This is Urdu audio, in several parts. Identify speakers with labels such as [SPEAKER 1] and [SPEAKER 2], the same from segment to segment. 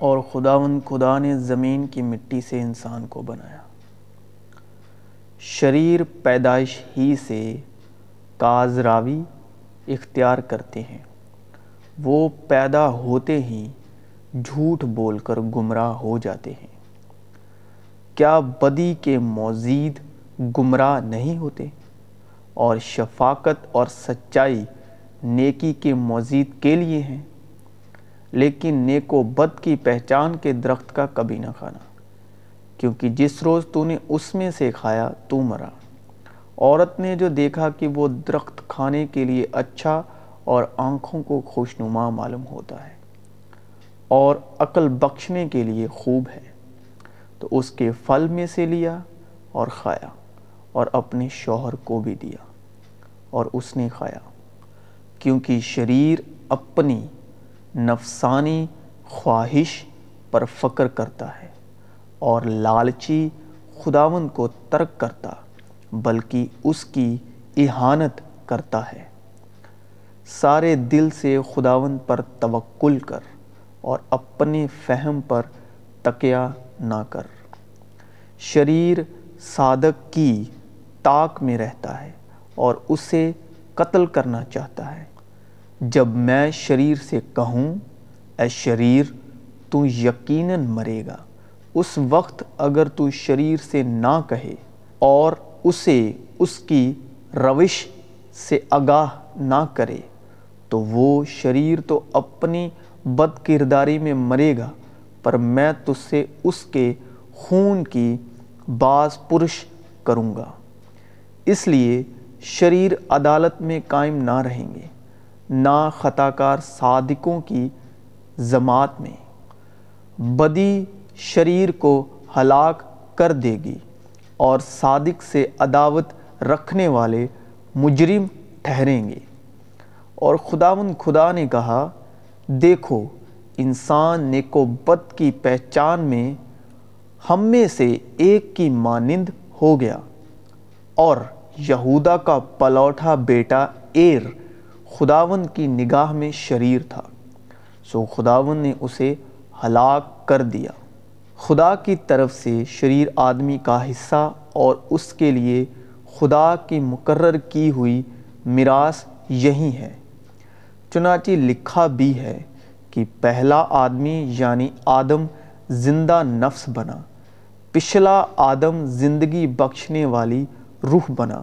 [SPEAKER 1] اور خداون خدا نے زمین کی مٹی سے انسان کو بنایا۔ شریر پیدائش ہی سے کازراوی اختیار کرتے ہیں۔ وہ پیدا ہوتے ہی جھوٹ بول کر گمراہ ہو جاتے ہیں۔ کیا بدی کے موزید گمراہ نہیں ہوتے؟ اور شفاقت اور سچائی نیکی کے موزید کے لیے ہیں؟ لیکن نیک و بد کی پہچان کے درخت کا کبھی نہ کھانا۔ کیونکہ جس روز تو نے اس میں سے کھایا، تو مرا۔ عورت نے جو دیکھا کہ وہ درخت کھانے کے لیے اچھا اور آنکھوں کو خوشنما معلوم ہوتا ہے اور عقل بخشنے کے لیے خوب ہے، تو اس کے پھل میں سے لیا اور کھایا اور اپنے شوہر کو بھی دیا اور اس نے کھایا۔ کیونکہ شریر اپنی نفسانی خواہش پر فکر کرتا ہے اور لالچی خداون کو ترک کرتا، بلکہ اس کی احانت کرتا ہے۔ سارے دل سے خداون پر توکل کر اور اپنے فہم پر تکیا نہ کر۔ شریر صادق کی طاق میں رہتا ہے اور اسے قتل کرنا چاہتا ہے۔ جب میں شریر سے کہوں، اے شریر، تو یقیناً مرے گا۔ اس وقت اگر تو شریر سے نہ کہے اور اسے، اس کی روش سے آگاہ نہ کرے، تو وہ شریر تو اپنی بد کرداری میں مرے گا، پر میں تجھ سے اس کے خون کی باز پرش کروں گا۔ اس لیے شریر عدالت میں قائم نہ رہیں گے۔ نا خطا کار صادقوں کی جماعت میں بدی شریر کو ہلاک کر دے گی اور صادق سے عداوت رکھنے والے مجرم ٹھہریں گے۔ اور خداون خدا نے کہا، دیکھو، انسان نیک و بد کی پہچان میں ہم میں سے ایک کی مانند ہو گیا اور یہودا کا پلوٹھا بیٹا ایر خداون کی نگاہ میں شریر تھا۔ سو خداون نے اسے ہلاک کر دیا۔ خدا کی طرف سے شریر آدمی کا حصہ اور اس کے لیے خدا کی مقرر کی ہوئی میراث یہی ہے۔ چنانچہ لکھا بھی ہے کہ پہلا آدمی یعنی آدم زندہ نفس بنا۔ پچھلا آدم زندگی بخشنے والی روح بنا۔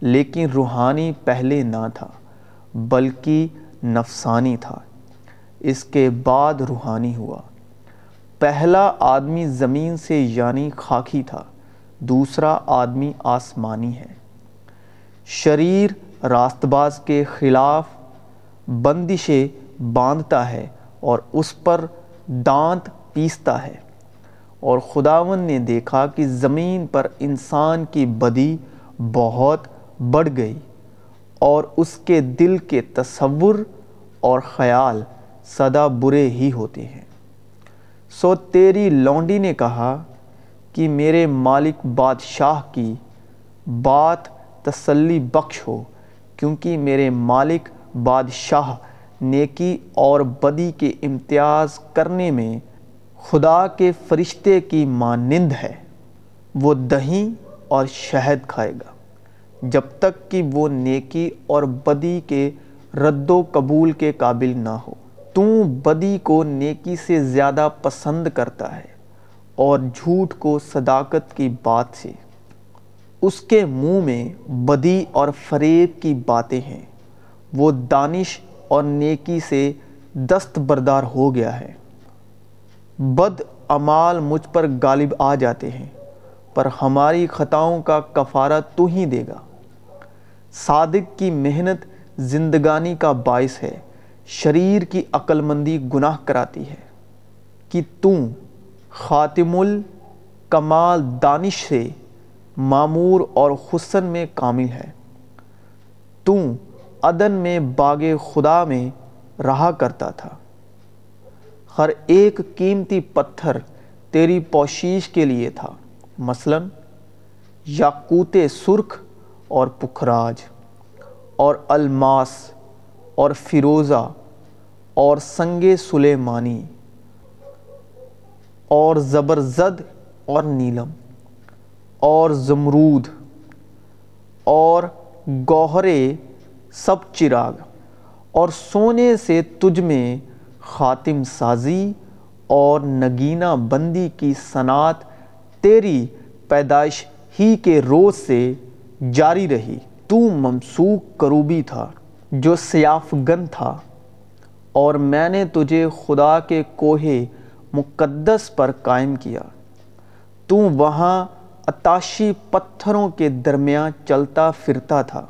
[SPEAKER 1] لیکن روحانی پہلے نہ تھا۔ بلکہ نفسانی تھا۔ اس کے بعد روحانی ہوا۔ پہلا آدمی زمین سے یعنی خاکی تھا، دوسرا آدمی آسمانی ہے۔ شریر راست باز کے خلاف بندشیں باندھتا ہے اور اس پر دانت پیستا ہے۔ اور خداون نے دیکھا کہ زمین پر انسان کی بدی بہت بڑھ گئی۔ اور اس کے دل کے تصور اور خیال سدا برے ہی ہوتے ہیں۔ سو تیری لونڈی نے کہا کہ میرے مالک بادشاہ کی بات تسلی بخش ہو، کیونکہ میرے مالک بادشاہ نیکی اور بدی کے امتیاز کرنے میں خدا کے فرشتے کی مانند ہے۔ وہ دہی اور شہد کھائے گا۔ جب تک کہ وہ نیکی اور بدی کے رد و قبول کے قابل نہ ہو۔ تو بدی کو نیکی سے زیادہ پسند کرتا ہے اور جھوٹ کو صداقت کی بات سے۔ اس کے منہ میں بدی اور فریب کی باتیں ہیں۔ وہ دانش اور نیکی سے دست بردار ہو گیا ہے۔ بد امال مجھ پر غالب آ جاتے ہیں، پر ہماری خطاؤں کا کفارہ تو ہی دے گا۔ صادق کی محنت زندگانی کا باعث ہے، شریر کی عقل مندی گناہ کراتی ہے۔ کہ تم خاتم الکمال دانش سے معمور اور حسن میں کامل ہے۔ تم عدن میں باغ خدا میں رہا کرتا تھا۔ ہر ایک قیمتی پتھر تیری پوشیش کے لیے تھا۔ مثلا یاقوت سرخ اور پکھراج، اور الماس، اور فیروزہ، اور سنگ سلیمانی، اور زبرزد اور نیلم، اور زمرود، اور گوہرے سب چراغ، اور سونے سے تجھ میں خاتم سازی اور نگینہ بندی کی صنعت تیری پیدائش ہی کے روز سے جاری رہی۔ تو ممسوک کروبی تھا جو سیاف گن تھا۔ اور میں نے تجھے خدا کے کوہے مقدس پر قائم کیا۔ تو وہاں اتاشی پتھروں کے درمیان چلتا پھرتا تھا۔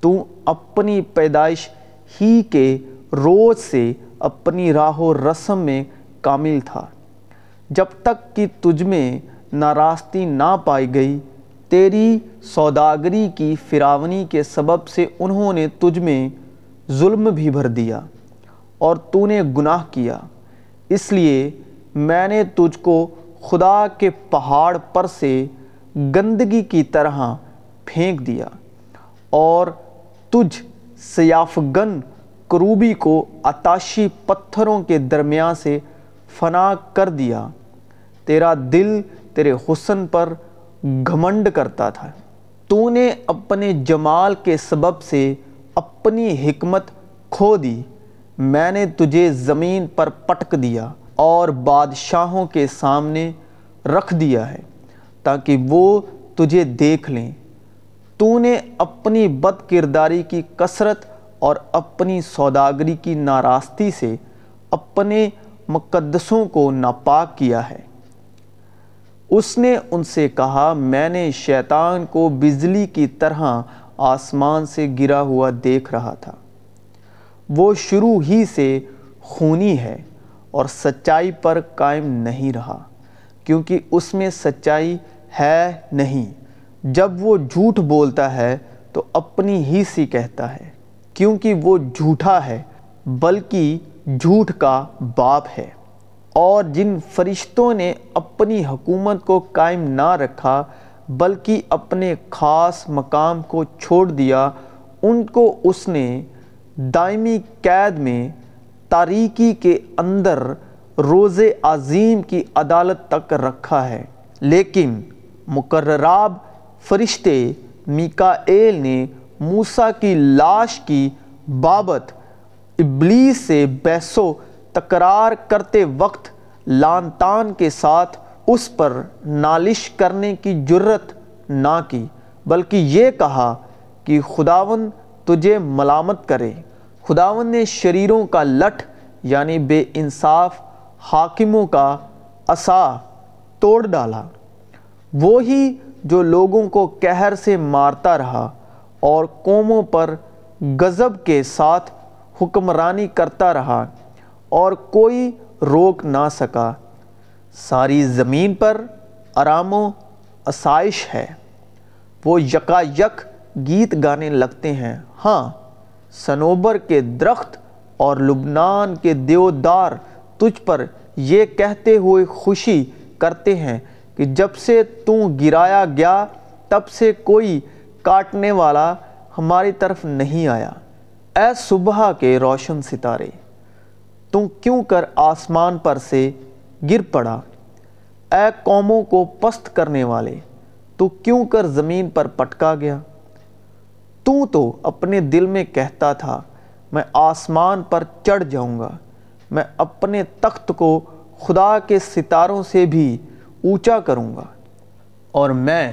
[SPEAKER 1] تو اپنی پیدائش ہی کے روز سے اپنی راہ و رسم میں کامل تھا۔ جب تک کہ تجھ میں ناراستی نہ پائی گئی تیری سوداگری کی فراونی کے سبب سے انہوں نے تجھ میں ظلم بھی بھر دیا اور تو نے گناہ کیا۔ اس لیے میں نے تجھ کو خدا کے پہاڑ پر سے گندگی کی طرح پھینک دیا اور تجھ سیافگن کروبی کو اتاشی پتھروں کے درمیان سے فنا کر دیا۔ تیرا دل تیرے حسن پر گھمنڈ کرتا تھا۔ تو نے اپنے جمال کے سبب سے اپنی حکمت کھو دی۔ میں نے تجھے زمین پر پٹک دیا اور بادشاہوں کے سامنے رکھ دیا ہے تاکہ وہ تجھے دیکھ لیں۔ تو نے اپنی بد کرداری کی کثرت اور اپنی سوداگری کی ناراستی سے اپنے مقدسوں کو ناپاک کیا ہے۔ اس نے ان سے کہا، میں نے شیطان کو بجلی کی طرح آسمان سے گرا ہوا دیکھ رہا تھا۔ وہ شروع ہی سے خونی ہے اور سچائی پر قائم نہیں رہا، کیونکہ اس میں سچائی ہے نہیں۔ جب وہ جھوٹ بولتا ہے تو اپنی ہی سی کہتا ہے، کیونکہ وہ جھوٹا ہے، بلکہ جھوٹ کا باپ ہے۔ اور جن فرشتوں نے اپنی حکومت کو قائم نہ رکھا، بلکہ اپنے خاص مقام کو چھوڑ دیا، ان کو اس نے دائمی قید میں تاریکی کے اندر روز عظیم کی عدالت تک رکھا ہے۔ لیکن مقرراب فرشتے میکائیل نے موسیٰ کی لاش کی بابت ابلیس سے بحث و تکرار کرتے وقت لان تان کے ساتھ اس پر نالش کرنے کی جرت نہ کی، بلکہ یہ کہا کہ خداون تجھے ملامت کرے۔ خداون نے شریروں کا لٹھ یعنی بے انصاف حاکموں کا عصا توڑ ڈالا۔ وہی جو لوگوں کو کہر سے مارتا رہا اور قوموں پر غضب کے ساتھ حکمرانی کرتا رہا۔ اور کوئی روک نہ سکا۔ ساری زمین پر آرام و آسائش ہے۔ وہ یکا یک گیت گانے لگتے ہیں۔ ہاں سنوبر کے درخت اور لبنان کے دیودار تجھ پر یہ کہتے ہوئے خوشی کرتے ہیں کہ جب سے تو گرایا گیا، تب سے کوئی کاٹنے والا ہماری طرف نہیں آیا۔ اے صبح کے روشن ستارے۔ تو کیوں کر آسمان پر سے گر پڑا؟ اے قوموں کو پست کرنے والے، تو کیوں کر زمین پر پٹکا گیا؟ تو تو اپنے دل میں کہتا تھا، میں آسمان پر چڑھ جاؤں گا۔ میں اپنے تخت کو خدا کے ستاروں سے بھی اونچا کروں گا۔ اور میں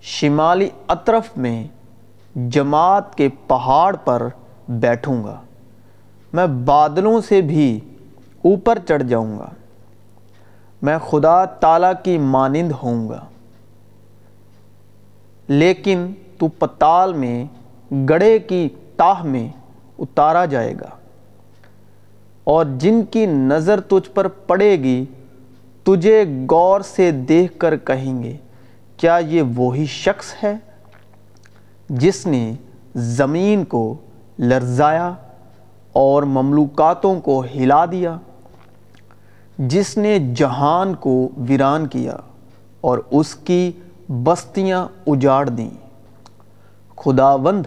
[SPEAKER 1] شمالی اطرف میں جماعت کے پہاڑ پر بیٹھوں گا۔ میں بادلوں سے بھی اوپر چڑھ جاؤں گا۔ میں خدا تعالیٰ کی مانند ہوں گا۔ لیکن تو پتال میں گڑے کی تاہ میں اتارا جائے گا۔ اور جن کی نظر تجھ پر پڑے گی، تجھے غور سے دیکھ کر کہیں گے، کیا یہ وہی شخص ہے جس نے زمین کو لرزایا؟ اور مملوکاتوں کو ہلا دیا، جس نے جہان کو ویران کیا اور اس کی بستیاں اجاڑ دیں۔ خداوند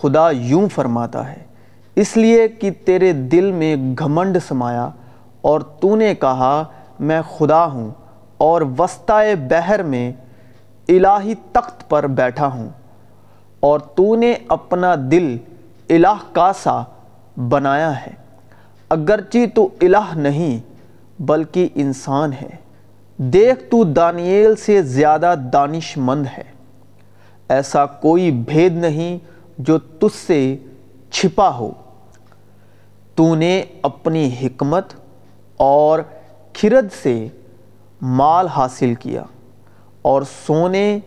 [SPEAKER 1] خدا یوں فرماتا ہے، اس لیے کہ تیرے دل میں گھمنڈ سمایا اور تو نے کہا، میں خدا ہوں اور وسطائے بحر میں الہی تخت پر بیٹھا ہوں اور تو نے اپنا دل الہ کا سا بنایا ہے۔ اگرچہ تو الہ نہیں، بلکہ انسان ہے۔ دیکھ تو دانیل سے زیادہ دانش مند ہے۔ ایسا کوئی بھید نہیں جو تجھ سے چھپا ہو۔ تو نے اپنی حکمت اور کھرد سے مال حاصل کیا اور سونے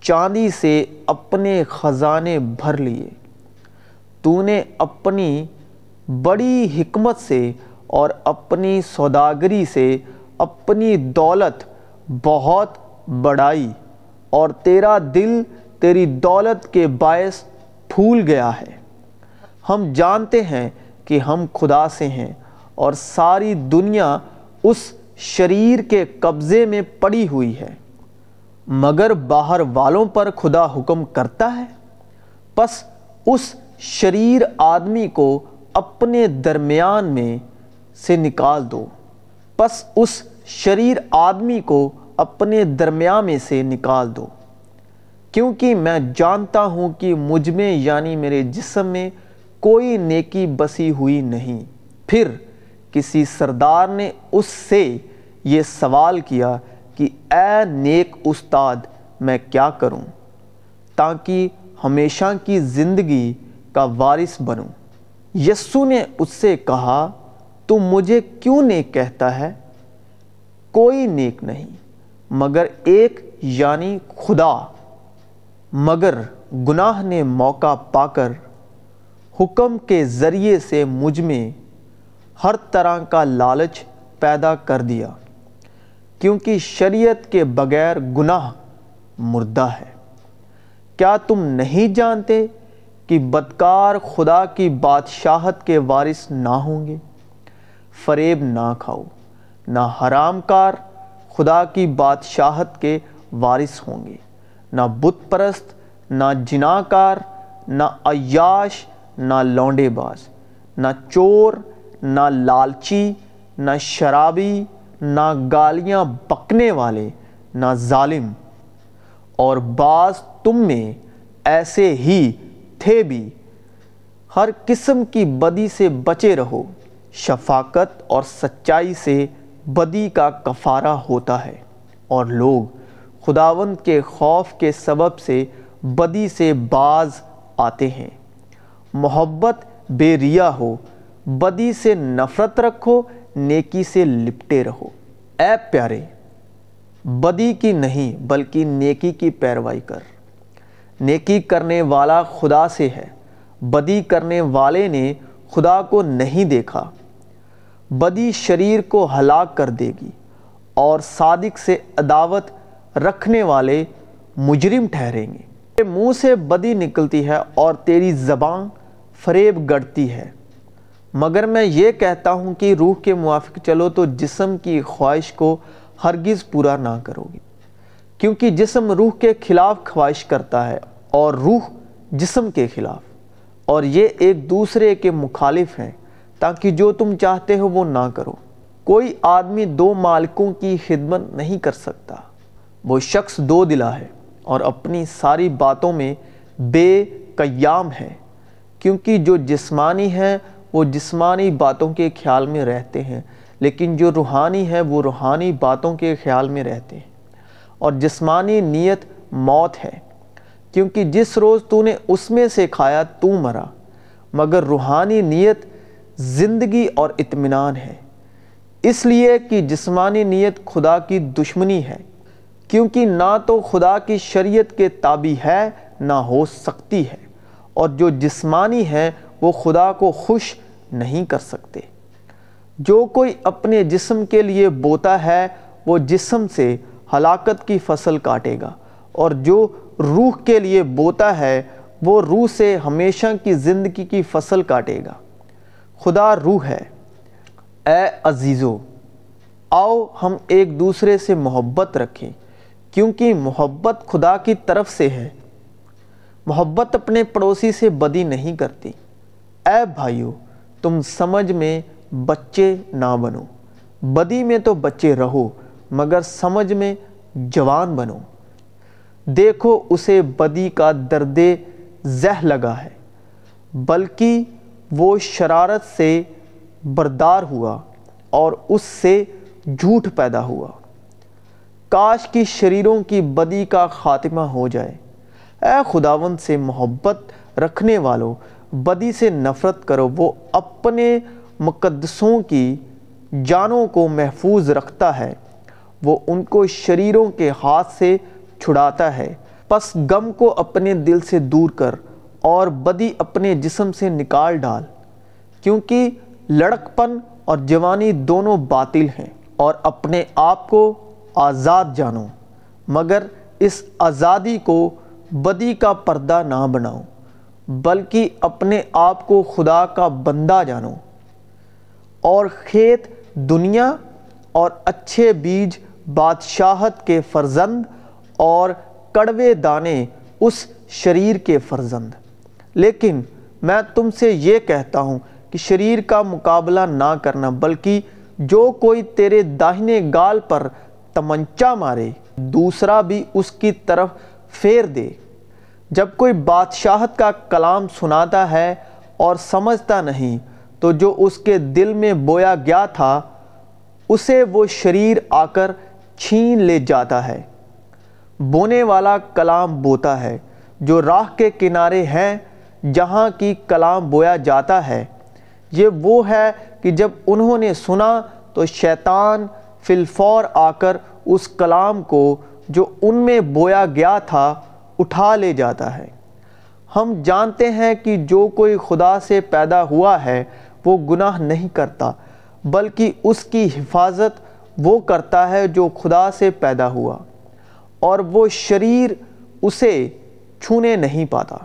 [SPEAKER 1] چاندی سے اپنے خزانے بھر لیے۔ تو نے اپنی بڑی حکمت سے اور اپنی سوداگری سے اپنی دولت بہت بڑھائی اور تیرا دل تیری دولت کے باعث پھول گیا ہے۔ ہم جانتے ہیں کہ ہم خدا سے ہیں اور ساری دنیا اس شریر کے قبضے میں پڑی ہوئی ہے۔ مگر باہر والوں پر خدا حکم کرتا ہے؟ پس اس شریر آدمی کو اپنے درمیان میں سے نکال دو۔ پس اس شریر آدمی کو اپنے درمیان میں سے نکال دو۔ کیونکہ میں جانتا ہوں کہ مجھ میں یعنی میرے جسم میں کوئی نیکی بسی ہوئی نہیں۔ پھر کسی سردار نے اس سے یہ سوال کیا کہ، اے نیک استاد، میں کیا کروں؟ تاکہ ہمیشہ کی زندگی کا وارث بنوں۔ یسو نے اس سے کہا، تو مجھے کیوں نیک کہتا ہے؟ کوئی نیک نہیں، مگر ایک یعنی خدا۔ مگر گناہ نے موقع پا کر حکم کے ذریعے سے مجھ میں ہر طرح کا لالچ پیدا کر دیا، کیونکہ شریعت کے بغیر گناہ مردہ ہے۔ کیا تم نہیں جانتے کہ بدکار خدا کی بادشاہت کے وارث نہ ہوں گے۔ فریب نہ کھاؤ، نہ حرام کار خدا کی بادشاہت کے وارث ہوں گے۔ نہ بت پرست، نہ جناکار نہ عیاش، نہ لونڈے باز، نہ چور، نہ لالچی، نہ شرابی، نہ گالیاں بکنے والے، نہ ظالم۔ اور بعض تم میں ایسے ہی تھے بھی۔ ہر قسم کی بدی سے بچے رہو۔ شفاقت اور سچائی سے بدی کا کفارہ ہوتا ہے۔ اور لوگ خداوند کے خوف کے سبب سے بدی سے باز آتے ہیں۔ محبت بے ریا ہو۔ بدی سے نفرت رکھو، نیکی سے لپٹے رہو۔ اے پیارے، بدی کی نہیں بلکہ نیکی کی پیروائی کر۔ نیکی کرنے والا خدا سے ہے۔ بدی کرنے والے نے خدا کو نہیں دیکھا۔ بدی شریر کو ہلاک کر دے گی اور صادق سے عداوت رکھنے والے مجرم ٹھہریں گے۔ منہ سے بدی نکلتی ہے اور تیری زبان فریب گڑتی ہے۔ مگر میں یہ کہتا ہوں کہ روح کے موافق چلو تو جسم کی خواہش کو ہرگز پورا نہ کرو گی۔ کیونکہ جسم روح کے خلاف خواہش کرتا ہے اور روح جسم کے خلاف۔ اور یہ ایک دوسرے کے مخالف ہیں، تاکہ جو تم چاہتے ہو وہ نہ کرو۔ کوئی آدمی دو مالکوں کی خدمت نہیں کر سکتا۔ وہ شخص دو دلا ہے اور اپنی ساری باتوں میں بے قیام ہے، کیونکہ جو جسمانی ہیں وہ جسمانی باتوں کے خیال میں رہتے ہیں، لیکن جو روحانی ہے وہ روحانی باتوں کے خیال میں رہتے ہیں۔ اور جسمانی نیت موت ہے۔ کیونکہ جس روز تو نے اس میں سے کھایا تو مرا، مگر روحانی نیت زندگی اور اطمینان ہے۔ اس لیے کہ جسمانی نیت خدا کی دشمنی ہے، کیونکہ نہ تو خدا کی شریعت کے تابع ہے، نہ ہو سکتی ہے۔ اور جو جسمانی ہے وہ خدا کو خوش نہیں کر سکتے۔ جو کوئی اپنے جسم کے لیے بوتا ہے، وہ جسم سے ہلاکت کی فصل کاٹے گا۔ اور جو روح کے لیے بوتا ہے، وہ روح سے ہمیشہ کی زندگی کی فصل کاٹے گا۔ خدا روح ہے۔ اے عزیزو، آؤ ہم ایک دوسرے سے محبت رکھیں، کیونکہ محبت خدا کی طرف سے ہے۔ محبت اپنے پڑوسی سے بدی نہیں کرتی۔ اے بھائیو، تم سمجھ میں بچے نہ بنو۔ بدی میں تو بچے رہو۔ مگر سمجھ میں جوان بنو۔ دیکھو اسے بدی کا درد زہ لگا ہے، بلکہ وہ شرارت سے بردار ہوا اور اس سے جھوٹ پیدا ہوا۔ کاش کی شریروں کی بدی کا خاتمہ ہو جائے۔ اے خداون سے محبت رکھنے والوں، بدی سے نفرت کرو۔ وہ اپنے مقدسوں کی جانوں کو محفوظ رکھتا ہے۔ وہ ان کو شریروں کے ہاتھ سے چھڑاتا ہے۔ پس غم کو اپنے دل سے دور کر اور بدی اپنے جسم سے نکال ڈال، کیونکہ لڑک پن اور جوانی دونوں باطل ہیں اور اپنے آپ کو آزاد جانو، مگر اس آزادی کو بدی کا پردہ نہ بناؤ، بلکہ اپنے آپ کو خدا کا بندہ جانو۔ اور کھیت، دنیا اور اچھے بیج بادشاہت کے فرزند اور کڑوے دانے اس شریر کے فرزند۔ لیکن میں تم سے یہ کہتا ہوں کہ شریر کا مقابلہ نہ کرنا، بلکہ جو کوئی تیرے داہنے گال پر تمنچا مارے، دوسرا بھی اس کی طرف پھیر دے۔ جب کوئی بادشاہت کا کلام سناتا ہے اور سمجھتا نہیں، تو جو اس کے دل میں بویا گیا تھا، اسے وہ شریر آ کر چھین لے جاتا ہے۔ بونے والا کلام بوتا ہے، جو راہ کے کنارے ہیں جہاں کی کلام بویا جاتا ہے۔ یہ وہ ہے کہ جب انہوں نے سنا تو شیطان فلفور آ کر اس کلام کو جو ان میں بویا گیا تھا اٹھا لے جاتا ہے۔ ہم جانتے ہیں کہ جو کوئی خدا سے پیدا ہوا ہے وہ گناہ نہیں کرتا، بلکہ اس کی حفاظت وہ کرتا ہے جو خدا سے پیدا ہوا اور وہ شریر اسے چھونے نہیں پاتا۔